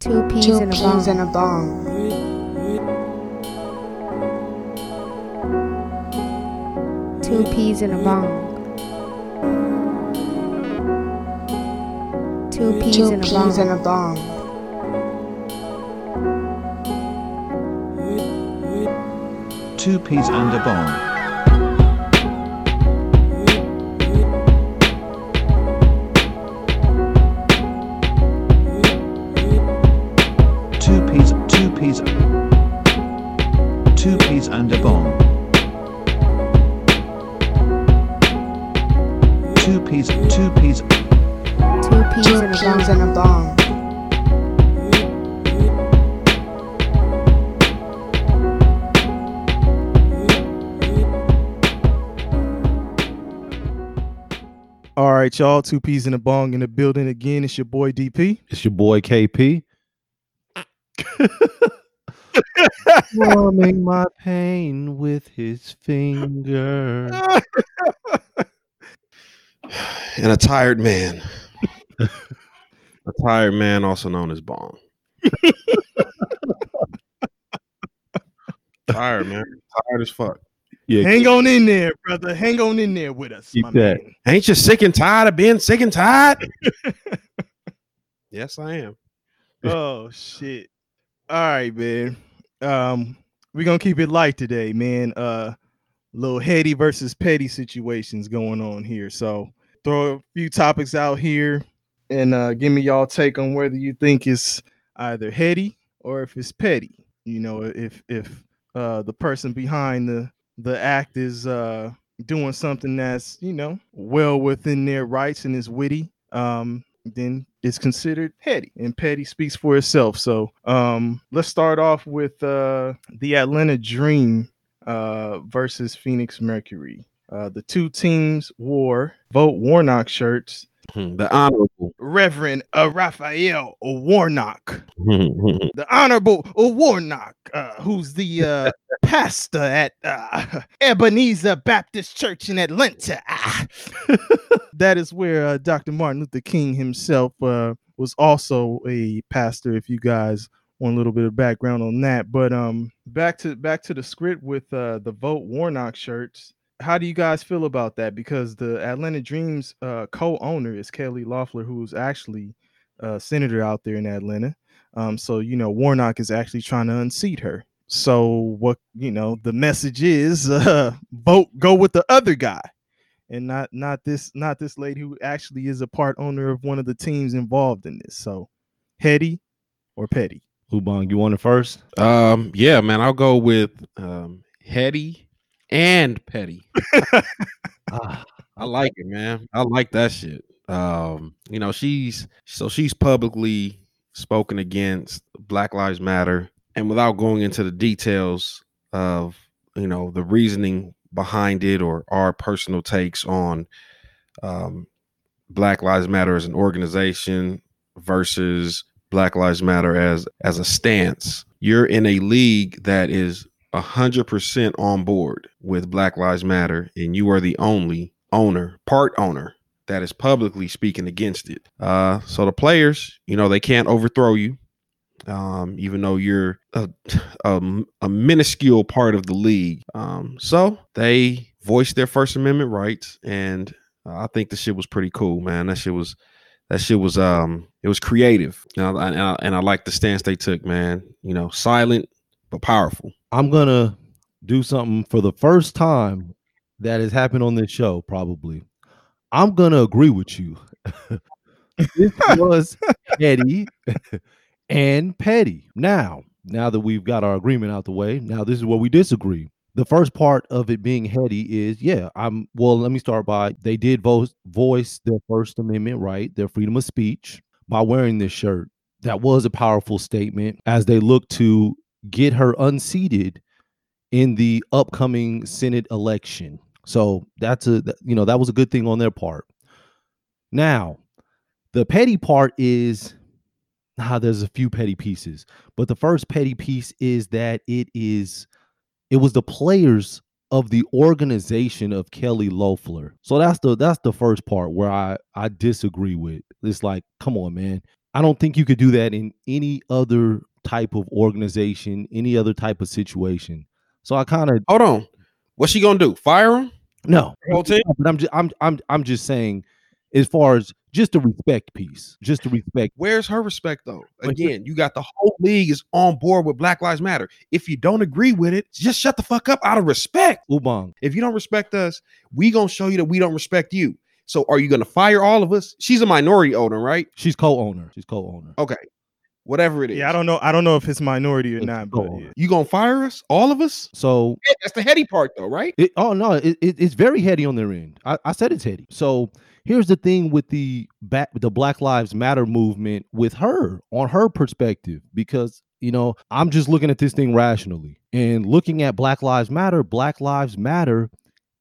Two peas Two in a peas bong. in a bong. Two peas in a bong. Two peas Two in a peas in bong. a bong. Two peas and a bomb. Two a peas bong. in a bong. All right, y'all. Two peas in a bong in the building again. It's your boy DP. It's your boy KP. Warming my pain with his finger. and a tired man. a tired man, also known as Bong. tired man, tired as fuck. Yeah, Hang on in there, brother. Hang on in there with us, Keep my that. man. Ain't you sick and tired of being sick and tired? yes, I am. Oh shit. All right, man. Um, we're gonna keep it light today, man. Uh little heady versus petty situations going on here. So throw a few topics out here and uh give me y'all take on whether you think it's either heady or if it's petty. You know, if if uh the person behind the the act is uh doing something that's, you know, well within their rights and is witty. Um then it's considered petty and petty speaks for itself so um let's start off with uh the atlanta dream uh versus phoenix mercury uh the two teams wore vote warnock shirts. Hmm, The honorable. reverend uh raphael warnock. The honorable warnock uh who's the uh pastor at uh ebenezer baptist church in atlanta. Ah. that is where uh, dr martin luther king himself uh was also a pastor if you guys want a little bit of background on that. But um back to back to the script with uh the vote warnock shirts how do you guys feel about that because the atlanta dreams uh co-owner is kelly loeffler who's actually a senator out there in atlanta um, so you know, Warnock is actually trying to unseat her. So what you know, the message is uh vote go with the other guy and not not this not this lady who actually is a part owner of one of the teams involved in this. So heady or petty. Ubong, you want it first? Um, yeah, man, I'll go with um heady and petty. Ah, I like it, man. I like that shit. Um, you know, she's so she's publicly spoken against Black Lives Matter, and without going into the details of you know the reasoning behind it or our personal takes on um, Black Lives Matter as an organization versus Black Lives Matter as as a stance, you're in a league that is a hundred percent on board with Black Lives Matter, and you are the only owner, part owner, that is publicly speaking against it. Uh, so the players, you know, they can't overthrow you, um, even though you're a, a, a minuscule part of the league. Um, so they voiced their First Amendment rights, and uh, I think the shit was pretty cool, man. That shit was. That shit was um, it was creative, you know, and I, and I like the stance they took, man. You know, silent but powerful. I'm gonna do something for the first time that has happened on this show, probably. I'm gonna agree with you. this was petty and petty. Now, now that we've got our agreement out the way, now this is where we disagree. The first part of it being heady is, yeah, I'm well, let me start by they did voice voice their First Amendment right, their freedom of speech by wearing this shirt. That was a powerful statement as they look to get her unseated in the upcoming Senate election. So that's a you know that was a good thing on their part. Now, the petty part is ah, there's a few petty pieces, but the first petty piece is that it is it was the players of the organization of Kelly Loeffler. So that's the that's the first part where I I disagree with. It's like, come on, man. I don't think you could do that in any other type of organization, any other type of situation. So I kind of Hold on. What's she gonna do? Fire him? no, but I'm just I'm I'm I'm just saying, as far as just a respect piece, just to respect. Where's her respect though? Again, you got the whole league is on board with Black Lives Matter. If you don't agree with it, just shut the fuck up out of respect. Ubong, If you don't respect us, we gonna show you that we don't respect you. So are you gonna fire all of us? She's a minority owner, right? she's co-owner. She's co-owner. Okay. Whatever it is. Yeah, I don't know. I don't know if it's minority or It's not, but cool. yeah. You gonna fire us? All of us? So Yeah, that's the heady part though, right? It, oh no, it, it, it's very heady on their end. I, I said it's heady. So here's the thing with the back the Black Lives Matter movement with her on her perspective, because you know I'm just looking at this thing rationally and looking at Black Lives Matter. Black Lives Matter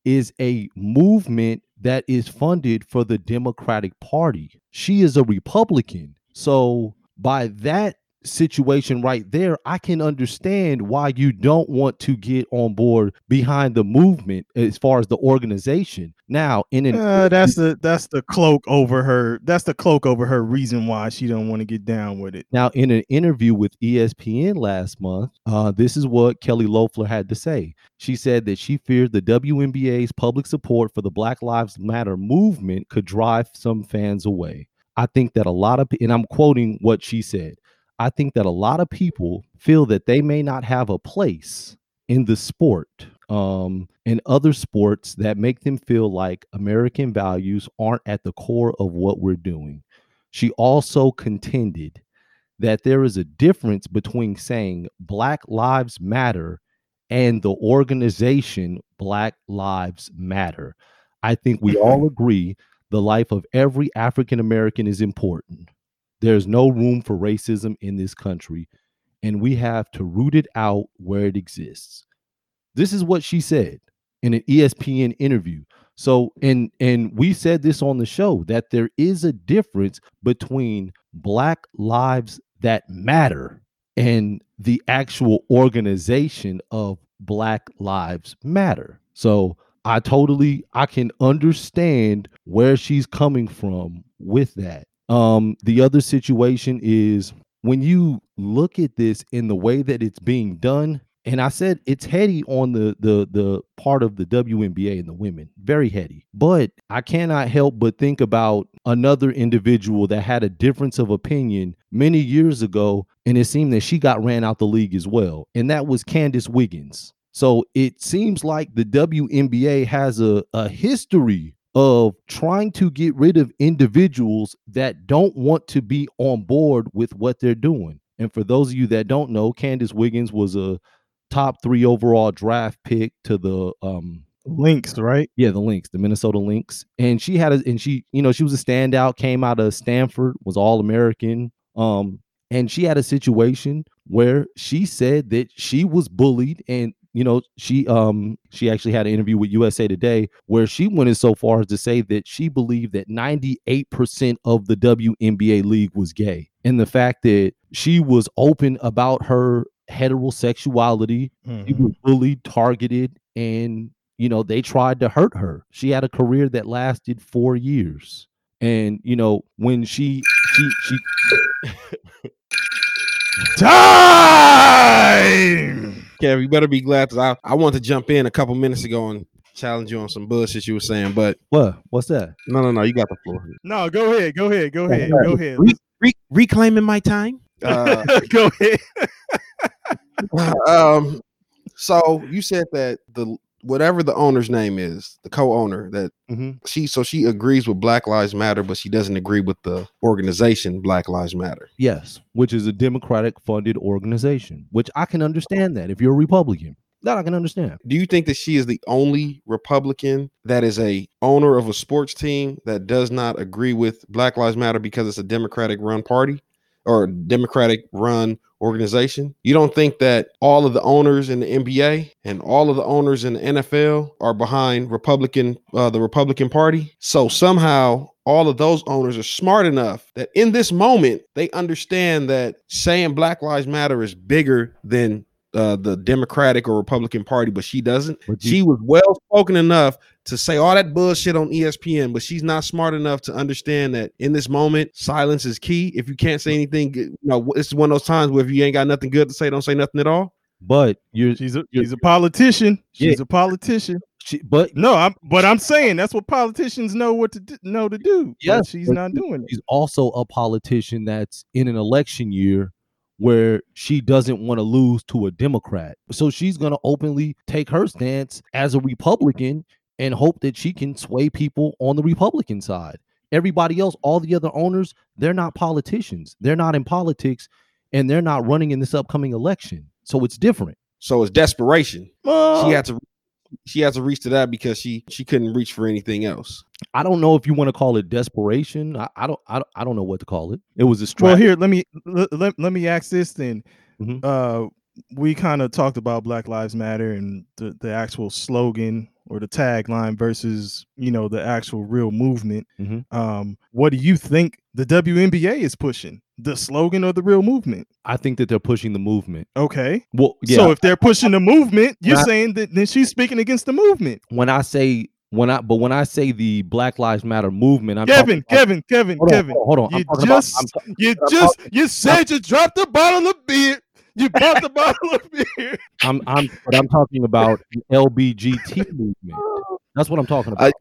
is a movement that is funded for the Democratic Party. She is a Republican, so by that situation right there, I can understand why you don't want to get on board behind the movement as far as the organization. Now, in an Uh, that's the that's the cloak over her. That's the cloak over her reason why she don't want to get down with it. now in an interview with ESPN last month, uh, this is what Kelly Loeffler had to say. She said that she feared the WNBA's public support for the Black Lives Matter movement could drive some fans away. I think that a lot of, and I'm quoting what she said. I think that a lot of people feel that they may not have a place in the sport um and other sports that make them feel like American values aren't at the core of what we're doing. She also contended that there is a difference between saying Black Lives Matter and the organization Black Lives Matter. I think we all agree the life of every African American is important. There's no room for racism in this country, and we have to root it out where it exists. This is what she said in an ESPN interview. So, and and we said this on the show that there is a difference between Black lives that matter and the actual organization of Black Lives Matter. So, I totally I can understand where she's coming from with that. Um the other situation is when you look at this in the way that it's being done and I said it's heady on the the the part of the WNBA and the women, very heady. But I cannot help but think about another individual that had a difference of opinion many years ago, and it seemed that she got ran out the league as well, and that was Candice Wiggins. So it seems like the WNBA has a, a history of trying to get rid of individuals that don't want to be on board with what they're doing. And for those of you that don't know, Candice Wiggins was a top three overall draft pick to the um Lynx, right? yeah the Lynx, the Minnesota Lynx, and she had a and she you know she was a standout, came out of Stanford, was all American, um, and she had a situation where she said that she was bullied and you know she um she actually had an interview with USA Today where she went as so far as to say that she believed that 98% of the WNBA league was gay and the fact that she was open about her heterosexuality she Mhm. was bullied, targeted, and you know they tried to hurt her. She had a career that lasted four years, and you know when she she she Time. Kev, you better be glad because I, I wanted to jump in a couple minutes ago and challenge you on some bullshit you were saying, but what what's that? no, no, no, you got the floor. No, go ahead. Go ahead. Go ahead. Go ahead. Re- re- reclaiming my time. Uh, go ahead. um, so you said that the whatever the owner's name is, the co-owner, that Mhm. she so she agrees with Black Lives Matter, but she doesn't agree with the organization Black Lives Matter. Yes, which is a Democratic funded organization, which I can understand that if you're a Republican, that I can understand. Do you think that she is the only Republican that is a owner of a sports team that does not agree with Black Lives Matter because it's a Democratic run party or Democratic run organization? You don't think that all of the owners in the NBA and all of the owners in the NFL are behind Republican uh, the Republican Party? So somehow all of those owners are smart enough that in this moment they understand that saying Black Lives Matter is bigger than uh, the Democratic or Republican Party, but she doesn't. But you- She was well spoken enough to say all that bullshit on ESPN, but she's not smart enough to understand that in this moment, silence is key. If you can't say anything, good- you know, it's one of those times where if you ain't got nothing good to say, don't say nothing at all. But you're, She's a you're- she's a politician. Yeah. She's a politician. she, but No, I'm but I'm saying that's what politicians know what to do, know to do. but Yes, she's but not doing it. she's also a politician that's in an election year where she doesn't want to lose to a Democrat. So she's going to openly take her stance as a Republican and hope that she can sway people on the Republican side. Everybody else, all the other owners, they're not politicians. They're not in politics and they're not running in this upcoming election. So it's different. So it's desperation. She had to she has to reach to that because she she couldn't reach for anything else. I don't know if you want to call it desperation. I, I don't I, don't- I don't know what to call it. It was a well, here let me let, let, let me ask this then. Mhm. Uh, we kind of talked about Black Lives Matter and the the actual slogan or the tagline versus you know the actual real movement. Mhm. Um, what do you think the WNBA is pushing? The slogan or the real movement? I think that they're pushing the movement. Okay. Well, yeah. So if they're pushing the movement, you're Not- saying that then she's speaking against the movement. when I say when I but when I say the Black Lives Matter movement, I'm Kevin, talking about- Kevin, Kevin, hold on, Kevin. hold on. I'm you talking about- just I'm you I'm just you said you dropped the bottle of beer. You bought the bottle of beer. I'm I'm but I'm talking about the LBGT movement. That's what I'm talking about.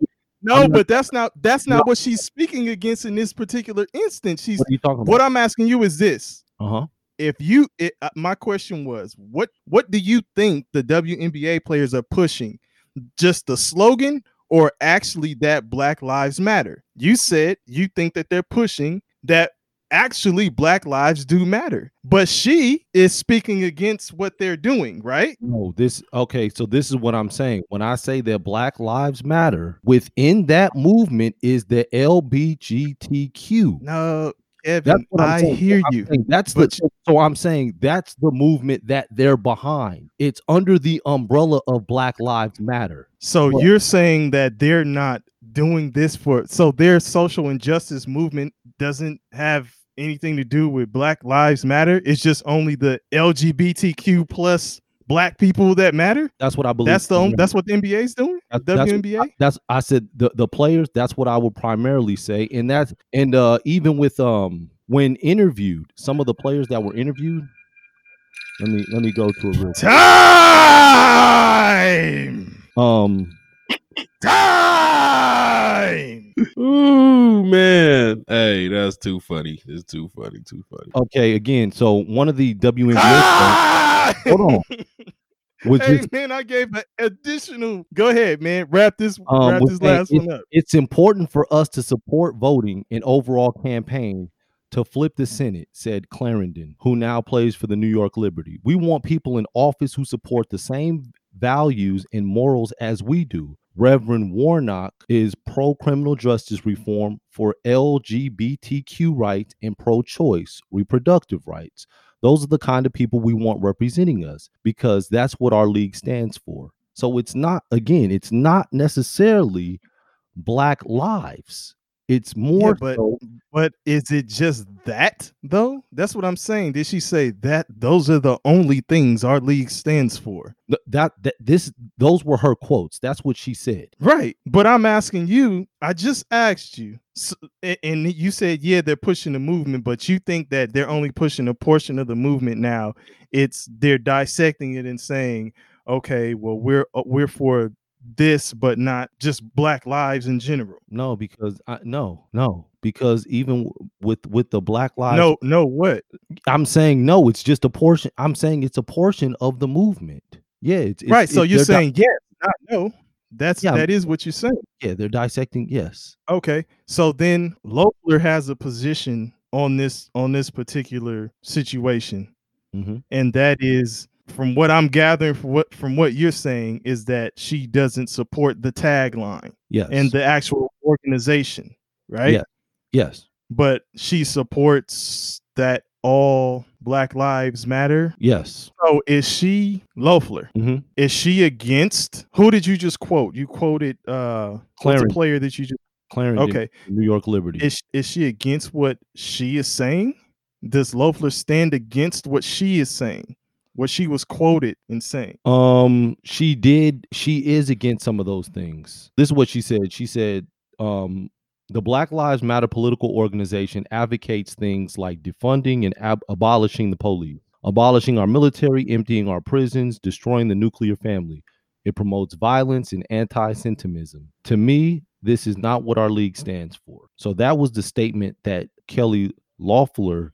No, not- but that's not that's not what she's speaking against in this particular instance. She's what are you talking what? I'm asking you is this. Uh-huh. If you it, uh, my question was what what do you think the WNBA players are pushing? Just the slogan or actually that Black Lives Matter? You said you think that they're pushing that actually Black lives do matter. But she is speaking against what they're doing, right? No, this okay, so this is what I'm saying. When I say that Black Lives Matter, within that movement is the LBGTQ. No, That's what I'm I saying. hear you. saying That's but- the so I'm saying that's the movement that they're behind. It's under the umbrella of Black Lives Matter. So What? you're saying that they're not doing this for so their social injustice movement doesn't have anything to do with Black Lives Matter. It's just only the LGBTQ plus black people that matter. That's what I believe. That's the only, that's what the NBA is doing. That's WNBA. that's I said the the players. That's what I would primarily say, and that's and uh even with um when interviewed, some of the players that were interviewed. Let me let me go to a real Time. um Time. Hey, that's too funny. It's too funny. Too funny. okay again. So one of the WNBA players, Time. hold on was Hey just man, I gave an additional. Go ahead, man. Wrap this. Um, wrap this last one up. it's important for us to support voting and overall campaign to flip the Senate, said Clarendon, who now plays for the New York Liberty. We want people in office who support the same values and morals as we do. Reverend Warnock is pro criminal justice reform for LGBTQ rights and pro choice reproductive rights. Those are the kind of people we want representing us because that's what our league stands for. So it's not, again, it's not necessarily black lives. It's more but- so- But is it just that though? That's what I'm saying. Did she say that those are the only things our league stands for? that, that this those were her quotes. That's what she said. Right. But I'm asking you, I just asked you, s- a- and you said, yeah, they're pushing the movement, but you think that they're only pushing a portion of the movement now. It's they're dissecting it and saying, okay, well, we're uh, we're for this, but not just black lives in general. No, because I no, no, because even with with the Black Lives, No, no, what? I'm saying no. It's just a portion. I'm saying it's a portion of the movement. Yeah, it's, it's right. So you're they're di- saying yes, not no. That's Yeah, that is what you're saying. yeah, they're dissecting. Yes, Okay. So then Loeffler has a position on this on this particular situation. Mhm. And that is from what I'm gathering from what from what you're saying is that she doesn't support the tagline yes, and the actual organization, right? Yeah. yes, But she supports that all black lives matter. yes. So is she Loeffler? Mhm. Is she against who did you just quote? You quoted uh Clarendon. player that you just Clarendon, okay. New York Liberty. is is she against what she is saying? Does Loeffler stand against what she is saying? What she was quoted in saying. Um, she did. She is against some of those things. This is what she said. She said, um, the Black Lives Matter political organization advocates things like defunding and ab- abolishing the police, abolishing our military, emptying our prisons, destroying the nuclear family. It promotes violence and anti-Semitism. To me, this is not what our league stands for. So that was the statement that Kelly Loeffler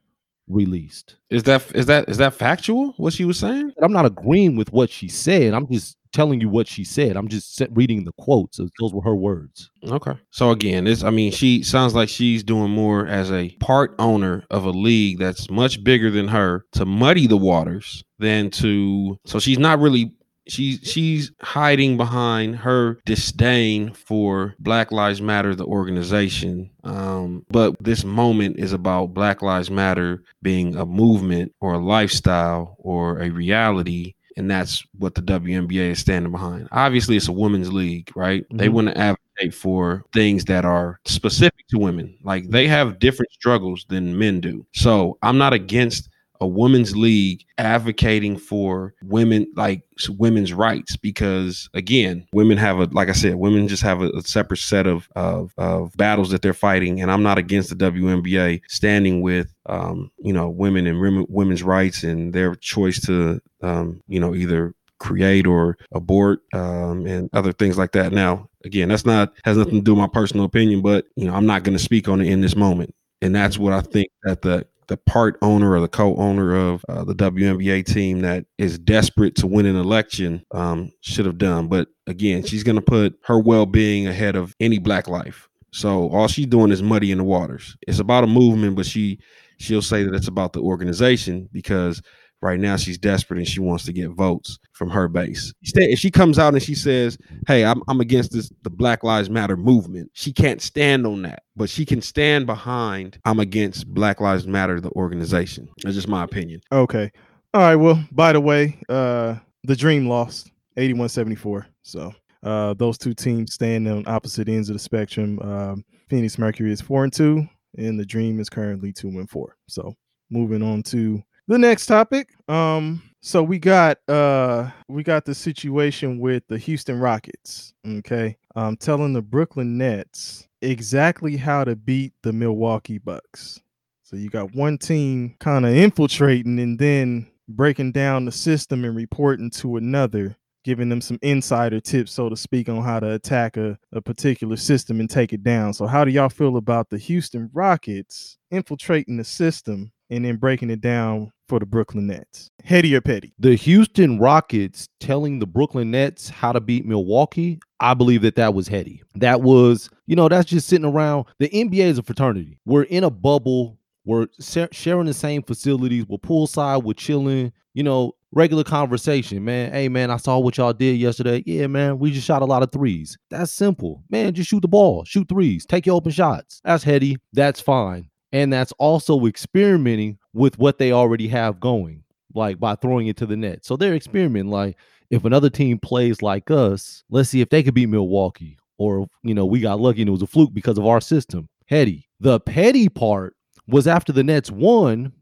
released. Is that is that is that factual? What she was saying? I'm not agreeing with what she said. I'm just telling you what she said. I'm just reading the quotes. Those were her words. Okay. So again, this I mean, she sounds like she's doing more as a part owner of a league that's much bigger than her to muddy the waters than to so she's not really she's she's hiding behind her disdain for Black Lives Matter the organization. Um but this moment is about Black Lives Matter being a movement or a lifestyle or a reality and that's what the WNBA is standing behind. Obviously, it's a women's league, right? They Mhm. want to advocate for things that are specific to women. Like they have different struggles than men do. So I'm not against a women's league advocating for women like women's rights because again women have a like i said women just have a, a separate set of, of of battles that they're fighting. And i'm not against the WNBA standing with um you know women and women, women's rights and their choice to um you know either create or abort um and other things like that. Now again that's not has nothing to do with my personal opinion but you know i'm not going to speak on it in this moment. And that's what I think that the the part owner or the co-owner of uh, the WNBA team that is desperate to win an election um, should have done. But again, she's going to put her well-being ahead of any black life. So all she's doing is muddying the waters. It's about a movement, but she she'll say that it's about the organization because right now she's desperate and she wants to get votes from her base. If she comes out and she says, "Hey, I'm I'm against this the Black Lives Matter movement," she can't stand on that, but she can stand behind "I'm against Black Lives Matter the organization." That's just my opinion. Okay. All right. Well, by the way, uh the Dream lost 81-74. So uh those two teams stand on opposite ends of the spectrum. Um Phoenix Mercury is four and two, and the Dream is currently two and four. So moving on to the next topic. Um, so we got uh we got the situation with the Houston Rockets. Okay. Um telling the Brooklyn Nets exactly how to beat the Milwaukee Bucks. So you got one team kind of infiltrating and then breaking down the system and reporting to another, giving them some insider tips, so to speak, on how to attack a, a particular system and take it down. So, how do y'all feel about the Houston Rockets infiltrating the system and then breaking it down for the Brooklyn Nets? Heady or petty? The Houston Rockets telling the Brooklyn Nets how to beat Milwaukee, I believe that that was heady. That was, you know, that's just sitting around. The NBA is a fraternity. We're in a bubble. We're sharing the same facilities. We're poolside. We're chilling. You know, regular conversation, man. Hey, man, I saw what y'all did yesterday. Yeah, man, we just shot a lot of threes. That's simple, man. Just shoot the ball, shoot threes, take your open shots. That's heady. That's fine. And that's also experimenting with what they already have going, like by throwing it to the net. So they're experimenting. Like, if another team plays like us, let's see if they could beat Milwaukee. Or, you know, we got lucky and it was a fluke because of our system. Heady. The petty part was after the Nets won,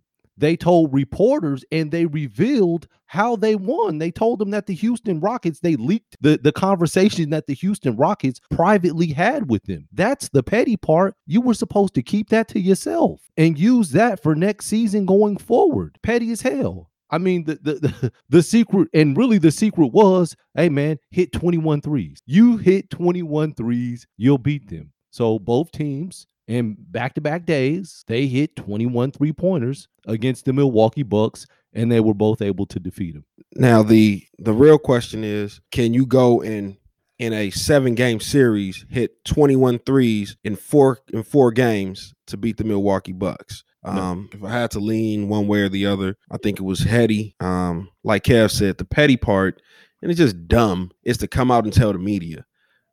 they told reporters and they revealed how they won. They told them that the Houston Rockets, they leaked the, the conversation that the Houston Rockets privately had with them. That's the petty part. You were supposed to keep that to yourself and use that for next season going forward. Petty as hell. I mean, the, the the the secret, and really the secret was, hey man, hit 21 threes. You hit 21 threes, you'll beat them. So both teams in back-to-back days, they hit 21 three-pointers against the Milwaukee Bucks, and they were both able to defeat them. Now the the real question is, can you go in in a seven game series hit 21 threes in four in four games to beat the Milwaukee Bucks? Um, if I had to lean one way or the other, I think it was heady. Um, like Kev said, the petty part, and it's just dumb, is to come out and tell the media.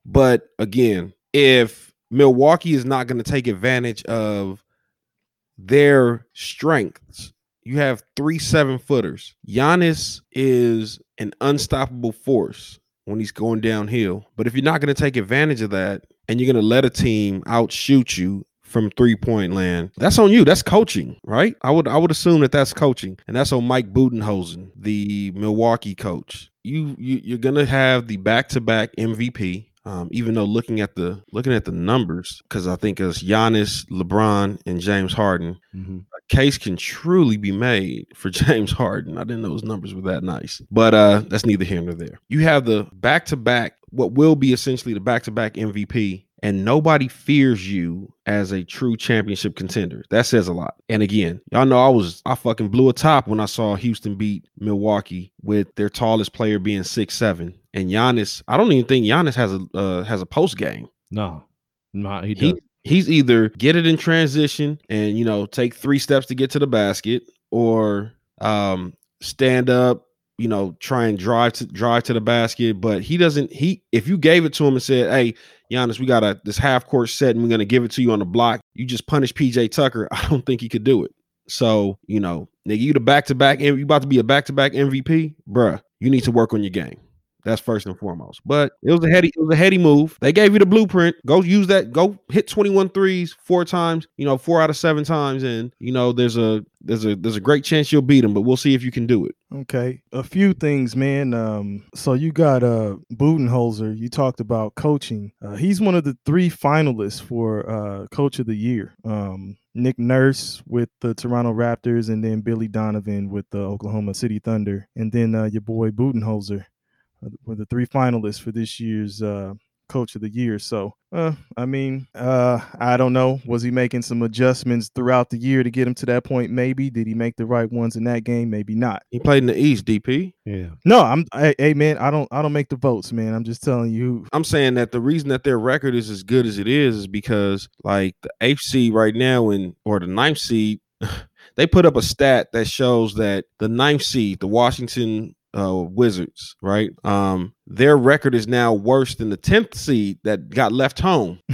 But again, if Milwaukee is not going to take advantage of their strengths, you have three seven footers. Giannis is an unstoppable force when he's going downhill. But if you're not going to take advantage of that and you're going to let a team outshoot you from three point land. That's on you. That's coaching, right? I would I would assume that that's coaching, and that's on Mike Budenholzer, the Milwaukee coach. You, you you're gonna have the back to back MVP. Um, even though looking at the looking at the numbers, because I think as Giannis, LeBron, and James Harden, Mhm. a case can truly be made for James Harden. I didn't know his numbers were that nice, but uh, that's neither here nor there. You have the back to back, what will be essentially the back to back MVP, and nobody fears you as a true championship contender. That says a lot. And again, y'all know I was I fucking blew a top when I saw Houston beat Milwaukee with their tallest player being six seven. And Giannis, I don't even think Giannis has a uh, has a post game No, no, he he he's either get it in transition and you know take three steps to get to the basket or um stand up you know try and drive to drive to the basket but he doesn't he if you gave it to him and said hey Giannis we got a this half court set and we're to give it to you on the block you just punish PJ Tucker I don't think he could do it so you know nigga you the back to back you about to be a back to back MVP bruh you need to work on your game that's first and foremost. But it was a heady, it was a heady move. They gave you the blueprint. Go use that. Go hit 21 threes four times, you know, four out of seven times. And you know, there's a there's a there's a great chance you'll beat them, but we'll see if you can do it. Okay, a few things, man. Um, so you got uh Budenholzer. You talked about coaching. Uh, he's one of the three finalists for uh Coach of the Year. Um, Nick Nurse with the Toronto Raptors, and then Billy Donovan with the Oklahoma City Thunder, and then uh, your boy Budenholzer uh, were the three finalists for this year's uh coach of the year. So, uh, I mean, uh, I don't know. Was he making some adjustments throughout the year to get him to that point? Maybe. Did he make the right ones in that game? Maybe not. He played in the East, DP. Yeah. No, I'm. Hey, hey, man, I don't. I don't make the votes, man. I'm just telling you. I'm saying that the reason that their record is as good as it is is because like the eighth seed right now and or the ninth seed, they put up a stat that shows that the ninth seed, the Washington uh Wizards, right? Um, their record is now worse than the tenth seed that got left home.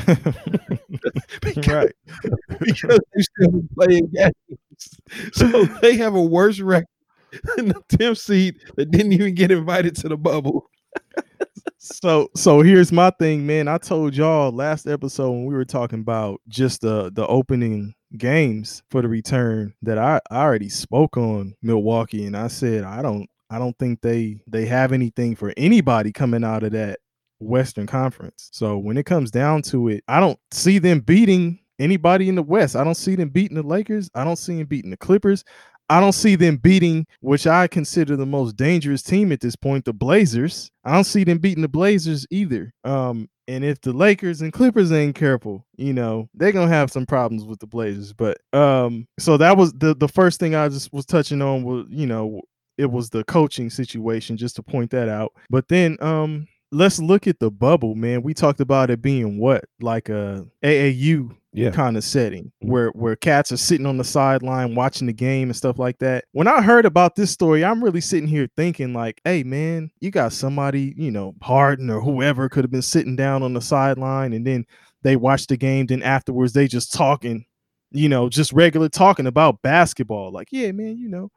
because, right. because they're still playing games. So they have a worse record than the 10th seed that didn't even get invited to the bubble. So, so here's my thing, man. I told y'all last episode when we were talking about just the the opening games for the return that I, I already spoke on Milwaukee, and I said I don't I don't think they they have anything for anybody coming out of that Western Conference. So when it comes down to it, I don't see them beating anybody in the West. I don't see them beating the Lakers. I don't see them beating the Clippers. I don't see them beating, which I consider the most dangerous team at this point, the Blazers. I don't see them beating the Blazers either. Um, and if the Lakers and Clippers ain't careful, you know, they're gonna have some problems with the Blazers. But um, so that was the the first thing I just was touching on was, you know, it was the coaching situation, just to point that out. But then um let's look at the bubble, man. We talked about it being what, like a AAU Yeah. kind of setting Mhm. where where cats are sitting on the sideline watching the game and stuff like that. When I heard about this story, I'm really sitting here thinking like, "Hey man, you got somebody, you know, Harden or whoever could have been sitting down on the sideline and then they watch the game then afterwards they just talking, you know, just regular talking about basketball. Like, "Yeah, man, you know,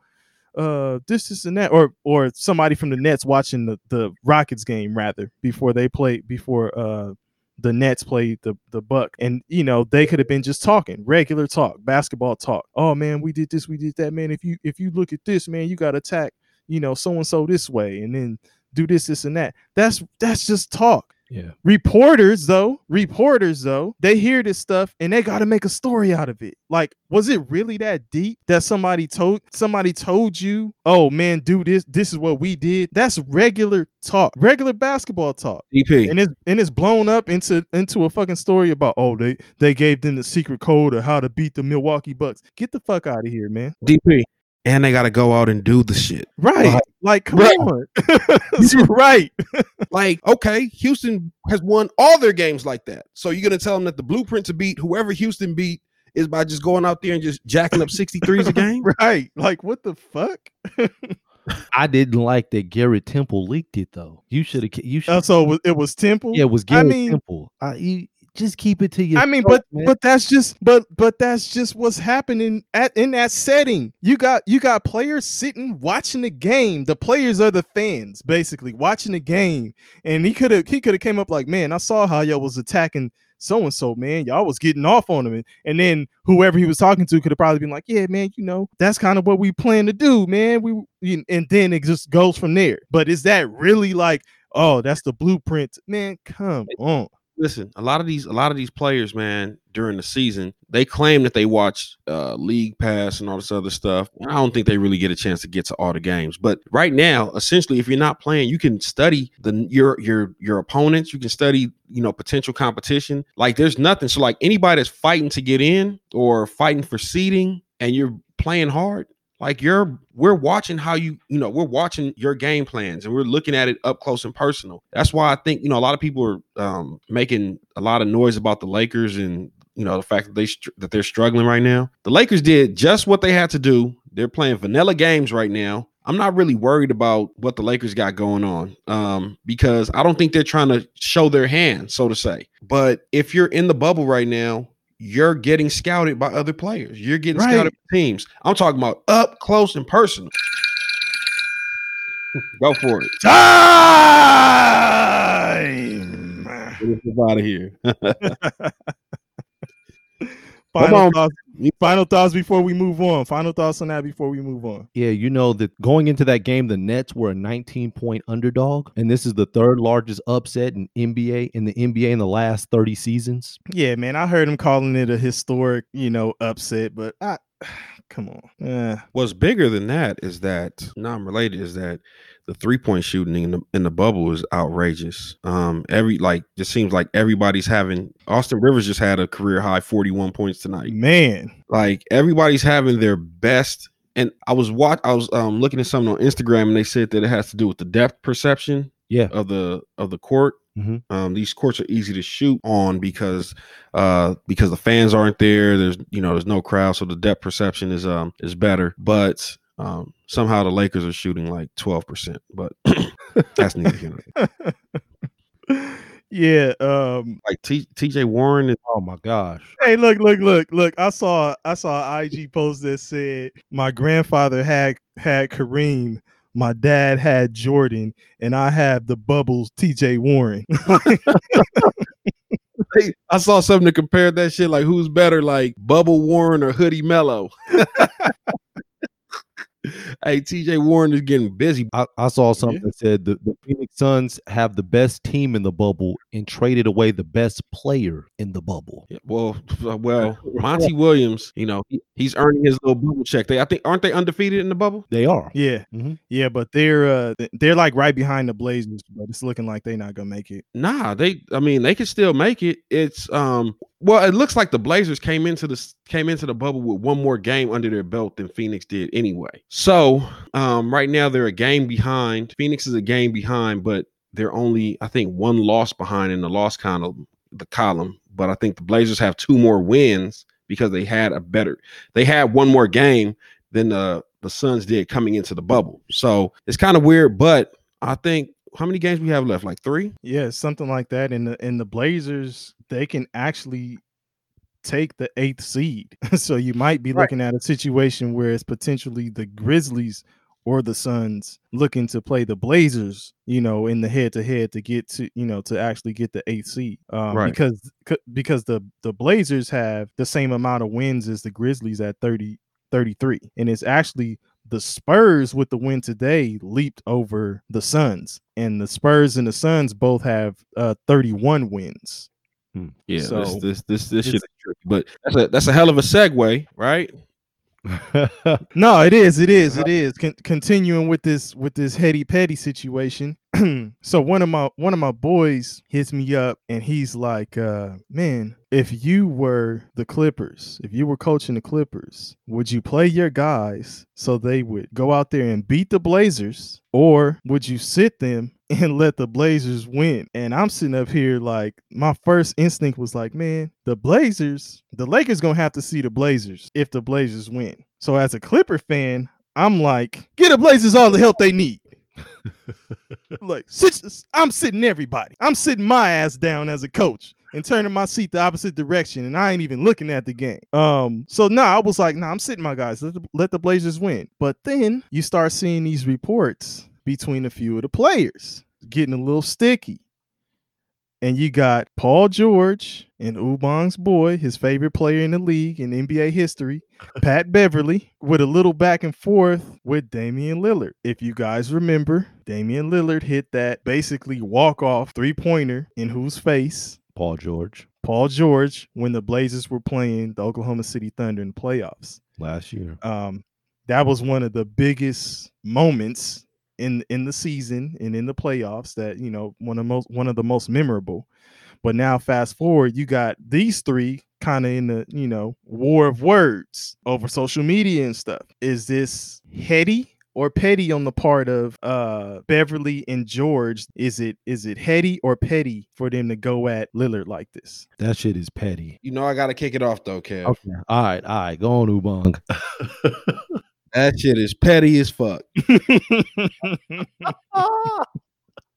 uh this this and that or or somebody from the Nets watching the the Rockets game rather before they play before uh the Nets played the the Buck, and you know they could have been just talking, regular talk, basketball talk. Oh man, we did this, we did that, man. If you if you look at this, man, you got to attack, you know, so and so this way, and then do this, this, and that. That's that's just talk. Yeah. Reporters though, reporters though, they hear this stuff and they got to make a story out of it. Like, was it really that deep that somebody told somebody told you, "Oh man, do this. This is what we did." That's regular talk, regular basketball talk DP. and it's and it's blown up into into a fucking story about oh they they gave them the secret code of how to beat the Milwaukee Bucks. Get the fuck out of here, man. DP. And they got to go out and do the shit. Right. Right. Like come Right. on. right. Like, okay, Houston has won all their games like that. So you're going to tell them that the blueprint to beat whoever Houston beat is by just going out there and just jacking up 63s a game? Right. Like what the fuck? I didn't like that Garrett Temple leaked it though. You should have. You should. Uh, so it was, it was Temple. yeah, it was I Garrett mean- Temple. I, you just keep it to you. I mean, but man. but that's just but but that's just what's happening at in that setting. You got you got players sitting watching the game. The players are the fans, basically watching the game. And he could have he could have came up like, man, I saw how y'all was attacking so and so, man. Y'all was getting off on him. And, and then whoever he was talking to could have probably been like, Yeah, man, you know, that's kind of what we plan to do, man. We and then it just goes from there. But is that really like, oh, that's the blueprint? Man, come on. Listen a lot of these a lot of these players man during the season they claim that they watch uh league pass and all this other stuff. I don't think they really get a chance to get to all the games. But right now essentially if you're not playing you can study the your your your opponents. You can study you know potential competition. Like there's nothing. So like anybody that's fighting to get in or fighting for seeding and you're playing hard like you're we're watching how you you know we're watching your game plans and we're looking at it up close and personal. That's why i think you know a lot of people are um, making a lot of noise about the lakers and you know the fact that they that they're struggling right now. The lakers did just what they had to do. They're playing vanilla games right now. I'm not really worried about what the lakers got going on um, because i don't think they're trying to show their hand so to say. But if you're in the bubble right now you're getting scouted by other players. You're getting Right. scouted by teams. I'm talking about up close and personal. Go for it. Time. Get us out of here. Final on. thoughts, final thoughts before we move on. Final thoughts on that before we move on. Yeah, you know that going into that game, the Nets were a 19 point underdog, and this is the third largest upset in NBA in the NBA in the last 30 seasons. Yeah, man, I heard him calling it a historic, you know, upset, but I come on. Eh, What's bigger than that is that non-related is that the three-point shooting in the in the bubble is outrageous. Um, every like just seems like everybody's having Austin Rivers just had a career high 41 points tonight. man. like everybody's having their best and i was watch i was um looking at something on instagram and they said that it has to do with the depth perception Yeah. of the of the court Mhm. um these courts are easy to shoot on because uh because the fans aren't there there's you know there's no crowd so the depth perception is um is better but um somehow the lakers are shooting like 12% but that's neither here nor there. yeah, um like T- tj warren is Oh my gosh. Hey, look, look, look, look. I saw I saw an IG post that said my grandfather had had Kareem, my dad had Jordan, and I have the bubbles TJ Warren. I saw something to compare that shit like who's better, like Bubble Warren or Hoodie Melo. hey, TJ Warren is getting busy. I, I saw something that said the, the Phoenix Suns have the best team in the bubble and traded away the best player in the bubble. Yeah, Well, well, Monty Williams, you know, he- he's earning his little bubble check. They, I think, aren't they undefeated in the bubble? They are. yeah, Mhm. yeah, but they're uh they're like right behind the Blazers, but it's looking like they're not gonna make it. Nah, they. I mean, they could still make it. It's um. Well, it looks like the Blazers came into the came into the bubble with one more game under their belt than Phoenix did anyway. So, um, right now they're a game behind. Phoenix is a game behind, but they're only I think one loss behind in the loss column. The column, but I think the Blazers have two more wins because they had a better. They had one more game than the the Suns did coming into the bubble. So it's kind of weird, but I think how many games we have left? Like three. Yeah, something like that. And the and the Blazers, they can actually take the eighth seed. so you might be Right. looking at a situation where it's potentially the Grizzlies or the Suns looking to play the Blazers, you know, in the head to head to get to, you know, to actually get the eighth seed. Um, Right. because because the the Blazers have the same amount of wins as the Grizzlies at 30 33. And it's actually the Spurs with the win today leaped over the Suns, and the Spurs and the Suns both have uh 31 wins. Yeah, So, this this this, this shit tricky, but that's a that's a hell of a segue, right? No, it is, it is, it is. Con- continuing with this with this heady petty situation. so one of my one of my boys hits me up and he's like, uh, man, if you were the Clippers, if you were coaching the Clippers, would you play your guys so they would go out there and beat the Blazers, or would you sit them and let the Blazers win? And I'm sitting up here like my first instinct was like, man, the Blazers, the Lakers gonna have to see the Blazers if the Blazers win. So as a Clipper fan, I'm like, get the Blazers all the help they need. like, I'm sitting everybody. I'm sitting my ass down as a coach and turning my seat the opposite direction, and I ain't even looking at the game. Um, so nah, I was like, nah, I'm sitting my guys. Let the, let the Blazers win. But then you start seeing these reports between a few of the players getting a little sticky. and you got Paul George and Ubong's boy, his favorite player in the league in NBA history, Pat Beverley, with a little back and forth with Damian Lillard. If you guys remember, Damian Lillard hit that basically walk off three pointer in whose face? Paul George Paul George when the Blazers were playing the Oklahoma City Thunder in the playoffs. last year. Um, that was one of the biggest moments in in the season and in the playoffs that you know one of most one of the most memorable. But now fast forward, you got these three kind of in the you know war of words over social media and stuff. Is this heady or petty on the part of uh Beverley and George? Is it is it heady or petty for them to go at Lillard like this? That shit is petty. You know, I got to kick it off though, Kev. Okay. All right. All right. Go on, Ubong. That shit is petty as fuck.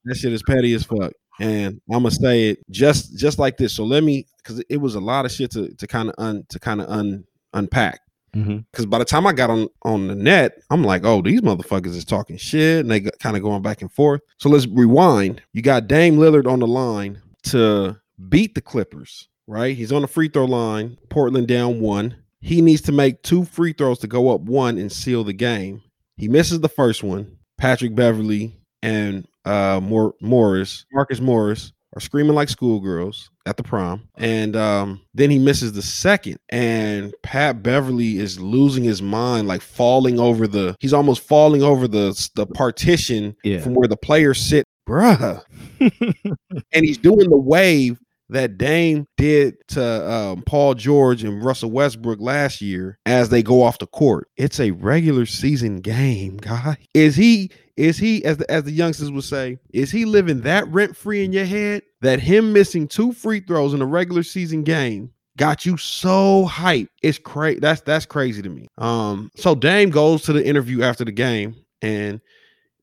That shit is petty as fuck. And I'm gonna say it just just like this. So let me, because it was a lot of shit to to kind of un to kind of un unpack. Mm-hmm. Because by the time I got on on the net, I'm like, oh, these motherfuckers is talking shit, and they kind of going back and forth. So let's rewind. You got Dame Lillard on the line to beat the Clippers, right? He's on the free throw line. Portland down one. He needs to make two free throws to go up one and seal the game. He misses the first one. Patrick Beverley and uh Mor- Morris, Marcus Morris, are screaming like schoolgirls at the prom. And um, then he misses the second. And Pat Beverley is losing his mind, like falling over the he's almost falling over the the partition Yeah. from where the players sit. Bruh. and he's doing the wave that Dame did to um, Paul George and Russell Westbrook last year as they go off the court. It's a regular season game, guy. Is he is he as the as the youngsters would say, is he living that rent free in your head that him missing two free throws in a regular season game got you so hyped? It's crazy. That's that's crazy to me. Um, so Dame goes to the interview after the game and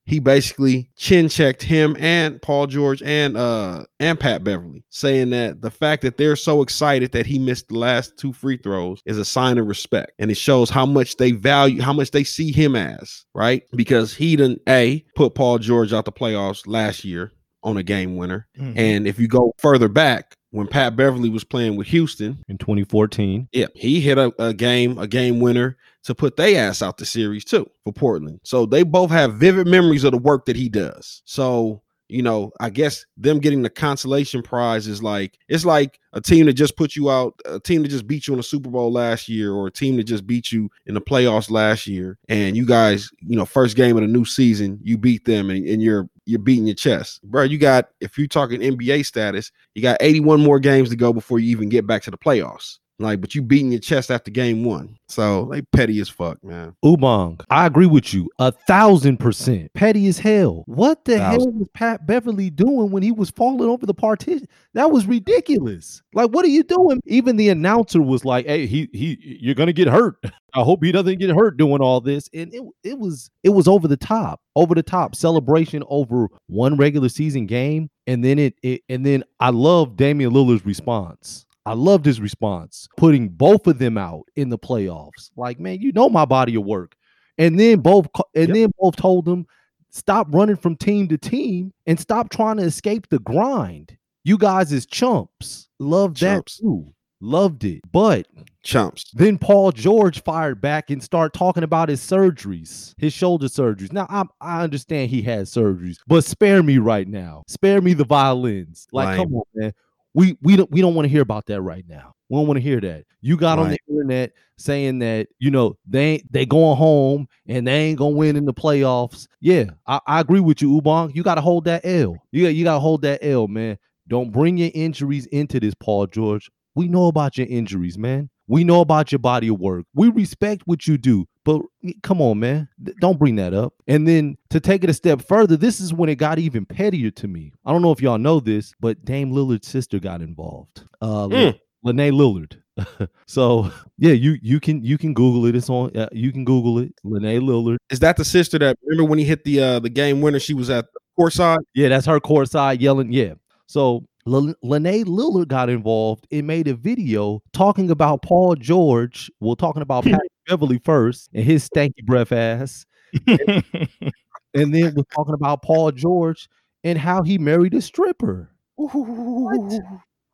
he basically chin checked him and Paul George and uh and Pat Beverley, saying that the fact that they're so excited that he missed the last two free throws is a sign of respect, and it shows how much they value, how much they see him as, right? Because he didn't a put Paul George out the playoffs last year on a game winner, Mhm. and if you go further back when Pat Beverley was playing with Houston, In 2014. yeah, he hit a, a game, a game winner to put they ass out the series too for Portland. So they both have vivid memories of the work that he does. So you know, I guess them getting the consolation prize is like it's like a team that just put you out, a team that just beat you in the Super Bowl last year, or a team that just beat you in the playoffs last year, and you guys, you know, first game of the new season, you beat them, and, and you're you're beating your chest, bro. You got if you're talking NBA status, you got 81 more games to go before you even get back to the playoffs. Like, but you beating your chest after game one. So they petty as fuck, man. Ubong, I agree with you a thousand percent. Petty as hell. What the hell was Pat Beverley doing when he was falling over the partition? That was ridiculous. Like, what are you doing? Even the announcer was like, "Hey, he he, you're gonna get hurt. I hope he doesn't get hurt doing all this." And it it was it was over the top, over the top celebration over one regular season game, and then it, it and then I love Damian Lillard's response. I loved his response, putting both of them out in the playoffs. Like, man, you know my body of work. And then both and Yep. then both told them stop running from team to team and stop trying to escape the grind. You guys is chumps. Loved that too. Loved it. But Chumps. then Paul George fired back and started talking about his surgeries, his shoulder surgeries. Now I I understand he had surgeries, but spare me right now. Spare me the violins. Like, come on, man. We we don't we don't want to hear about that right now. We don't want to hear that. You got on the internet saying that you know they ain't, they going home and they ain't gonna win in the playoffs. Yeah, I, I agree with you, Ubong. You got to hold that L. You got you got to hold that L, man. Don't bring your injuries into this, Paul George. We know about your injuries, man. We know about your body of work. We respect what you do, but come on, man. Don't bring that up. And then to take it a step further, this is when it got even pettier to me. I don't know if y'all know this, but Dame Lillard's sister got involved. Uh, Lin- Lene Lillard. so yeah, you you can you can Google it. It's on. Uh, you can Google it. Lene Lillard. Is that the sister that remember when he hit the uh the game winner? She was at the court side. Yeah, that's her court side yelling. Yeah. So L- Lene Lillard got involved and made a video talking about Paul George. Well, talking about Patrick Beverley first and his stanky breath ass, and then was talking about Paul George and how he married a stripper.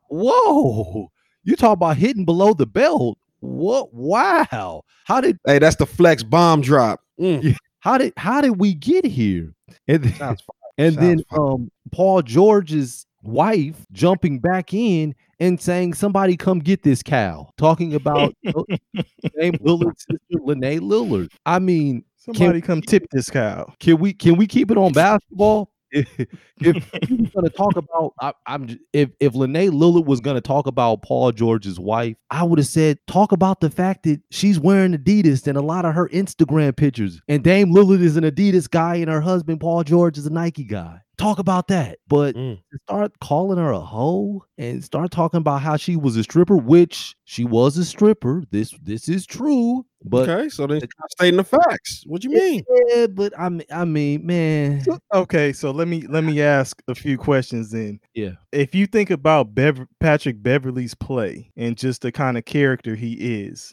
Whoa. You talk about hitting below the belt. What wow. How did Hey, that's the flex bomb drop. Mm. how did how did we get here? And then, and sounds then um Paul George's wife jumping back in and saying somebody come get this cow. Talking about Dame Lillard's sister Lene Lillard. I mean, Somebody come tip this cow. can we can we keep it on basketball? if if he was going to talk about, I, I'm if if Lene Lillard was going to talk about Paul George's wife, I would have said talk about the fact that she's wearing Adidas and a lot of her Instagram pictures, and Dame Lillard is an Adidas guy, and her husband Paul George is a Nike guy. Talk about that, but Mm. start calling her a hoe and start talking about how she was a stripper, which she was a stripper. This this is true, but okay, so then stating the facts. What do you mean? yeah, but I mean, I mean, man, Okay, so let me let me ask a few questions then. Yeah. If you think about Patrick Beverley's play and just the kind of character he is,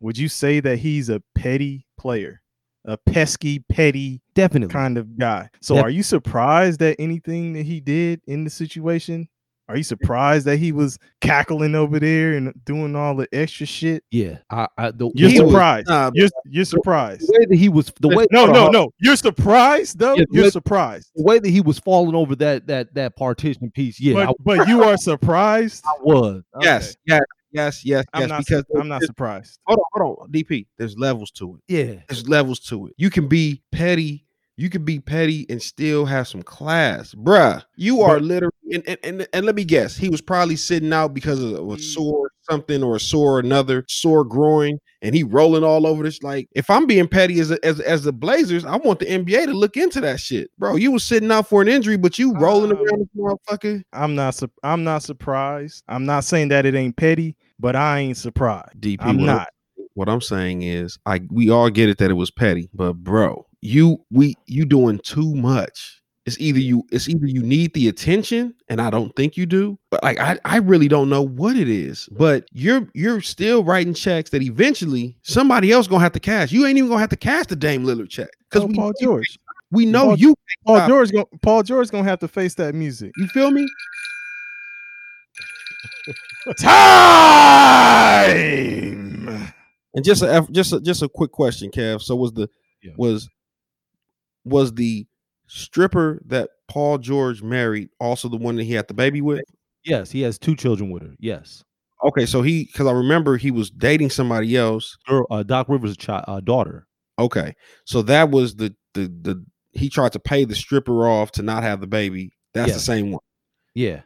would you say that he's a petty player, a pesky, petty definitely. kind of guy? So, Def- are you surprised at anything that he did in the situation? Are you surprised that he was cackling over there and doing all the extra shit? Yeah, I, I the, You're the way- surprised. Nah, you're you're surprised. the way that he was the way No, no, no. You're surprised though. Yeah, You're way- surprised. the way that he was falling over that that that partition piece. Yeah, but, I, but you are surprised. I was. yes, yes, yes, yes, I'm yes. not. Because I'm not surprised. hold on, hold on, DP. There's levels to it. Yeah, There's levels to it. You can be petty. You can be petty and still have some class, bruh. You are literally and, and and and let me guess, he was probably sitting out because of Mm. a sore something or a sore another sore groin, and he rolling all over this. Like, if I'm being petty as a, as as the Blazers, I want the NBA to look into that shit, bro. You was sitting out for an injury, but you rolling Um, around this motherfucker. I'm not. su- I'm not surprised. I'm not saying that it ain't petty, but I ain't surprised. DP, I'm what I'm- not. What I'm saying is, I we all get it that it was petty, but bro, you we you doing too much. It's either you it's either you need the attention, and I don't think you do, but like I I really don't know what it is. But you're you're still writing checks that eventually somebody else gonna have to cash. You ain't even gonna have to cash the Dame Lillard check because Oh, we Paul George. we know Paul- you. Paul. George. Gonna, Paul George gonna have to face that music. You feel me? Time. And just a just a, just a quick question, Kev. So was the Yeah. was was the stripper that Paul George married also the one that he had the baby with? yes, he has two children with her. Yes, Okay, so he because I remember he was dating somebody else. her uh, Doc Rivers' child, uh, daughter. Okay, so that was the the the he tried to pay the stripper off to not have the baby. That's Yeah. the same one. Yeah,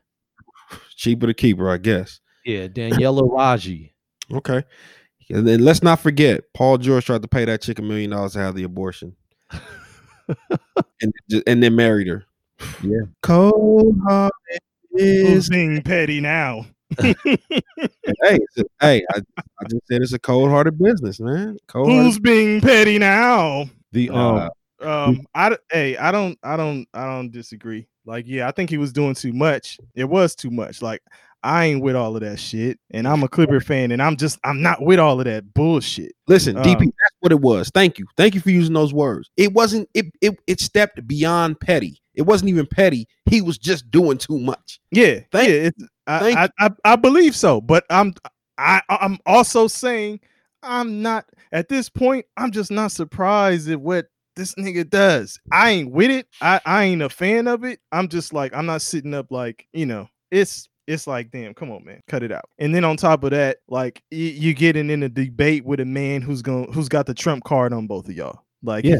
Cheaper to keep her, I guess. Yeah, Daniela Raji. Okay, and then let's not forget Paul George tried to pay that chick a million dollars to have the abortion, and and then married her. Yeah. cold hearted is being petty now? hey, a- hey, I, I just said it's a cold hearted business, man. Cold Who's being petty now? The Uh, um, Um, I d- hey, I don't, I don't, I don't disagree. Like, yeah, I think he was doing too much. It was too much. Like, I ain't with all of that shit, and I'm a Clipper fan, and I'm just, I'm not with all of that bullshit. Listen, Um, DP, that's what it was. Thank you. Thank you for using those words. It wasn't it it it stepped beyond petty. It wasn't even petty. He was just doing too much. Yeah, Thank- yeah, I, I, I, I believe so, but I'm, I, I'm also saying I'm not at this point. I'm just not surprised at what this nigga does. I ain't with it. I, I ain't a fan of it. I'm just like, I'm not sitting up like, you know, it's it's like, damn, come on, man, cut it out. And then on top of that, like y- you getting in a debate with a man who's going who's got the trump card on both of y'all. Like, Yeah.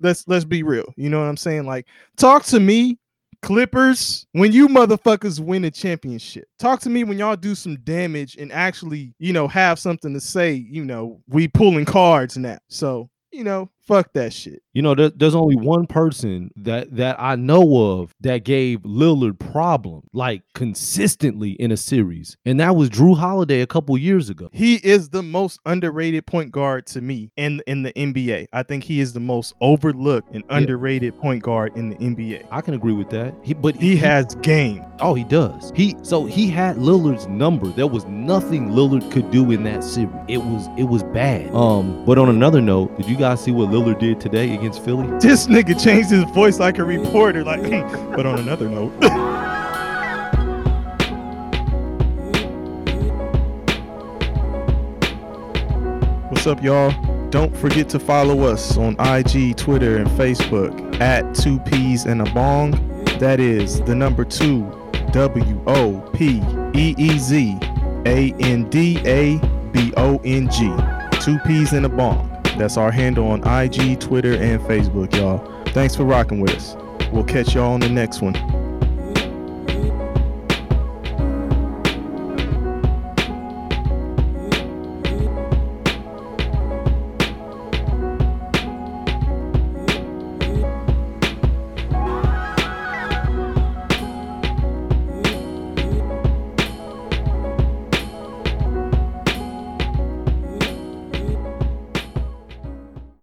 let's let's be real. You know what I'm saying? Like, talk to me, Clippers, when you motherfuckers win a championship. Talk to me when y'all do some damage and actually, you know, have something to say. You know, we pulling cards now. So, you know, fuck that shit. You know, there, there's only one person that that I know of that gave Lillard problem like consistently in a series, and that was Jrue Holiday a couple years ago. He is the most underrated point guard to me in in the NBA. I think he is the most overlooked and underrated point guard in the NBA. I can agree with that. He, but He has game. Oh, he does. He so he had Lillard's number. There was nothing Lillard could do in that series. It was it was bad. Um, but on another note, did you guys see what Lillard did today against Philly. This nigga changed his voice like a reporter. Like, but on another note. What's up, y'all? Don't forget to follow us on IG, Twitter, and Facebook at Two P's and a Bong. That is the number two, W O P E E Z A N D A B O N G. Two P's and a Bong. That's our handle on IG, Twitter, and Facebook, y'all. Thanks for rocking with us. We'll catch y'all on the next one.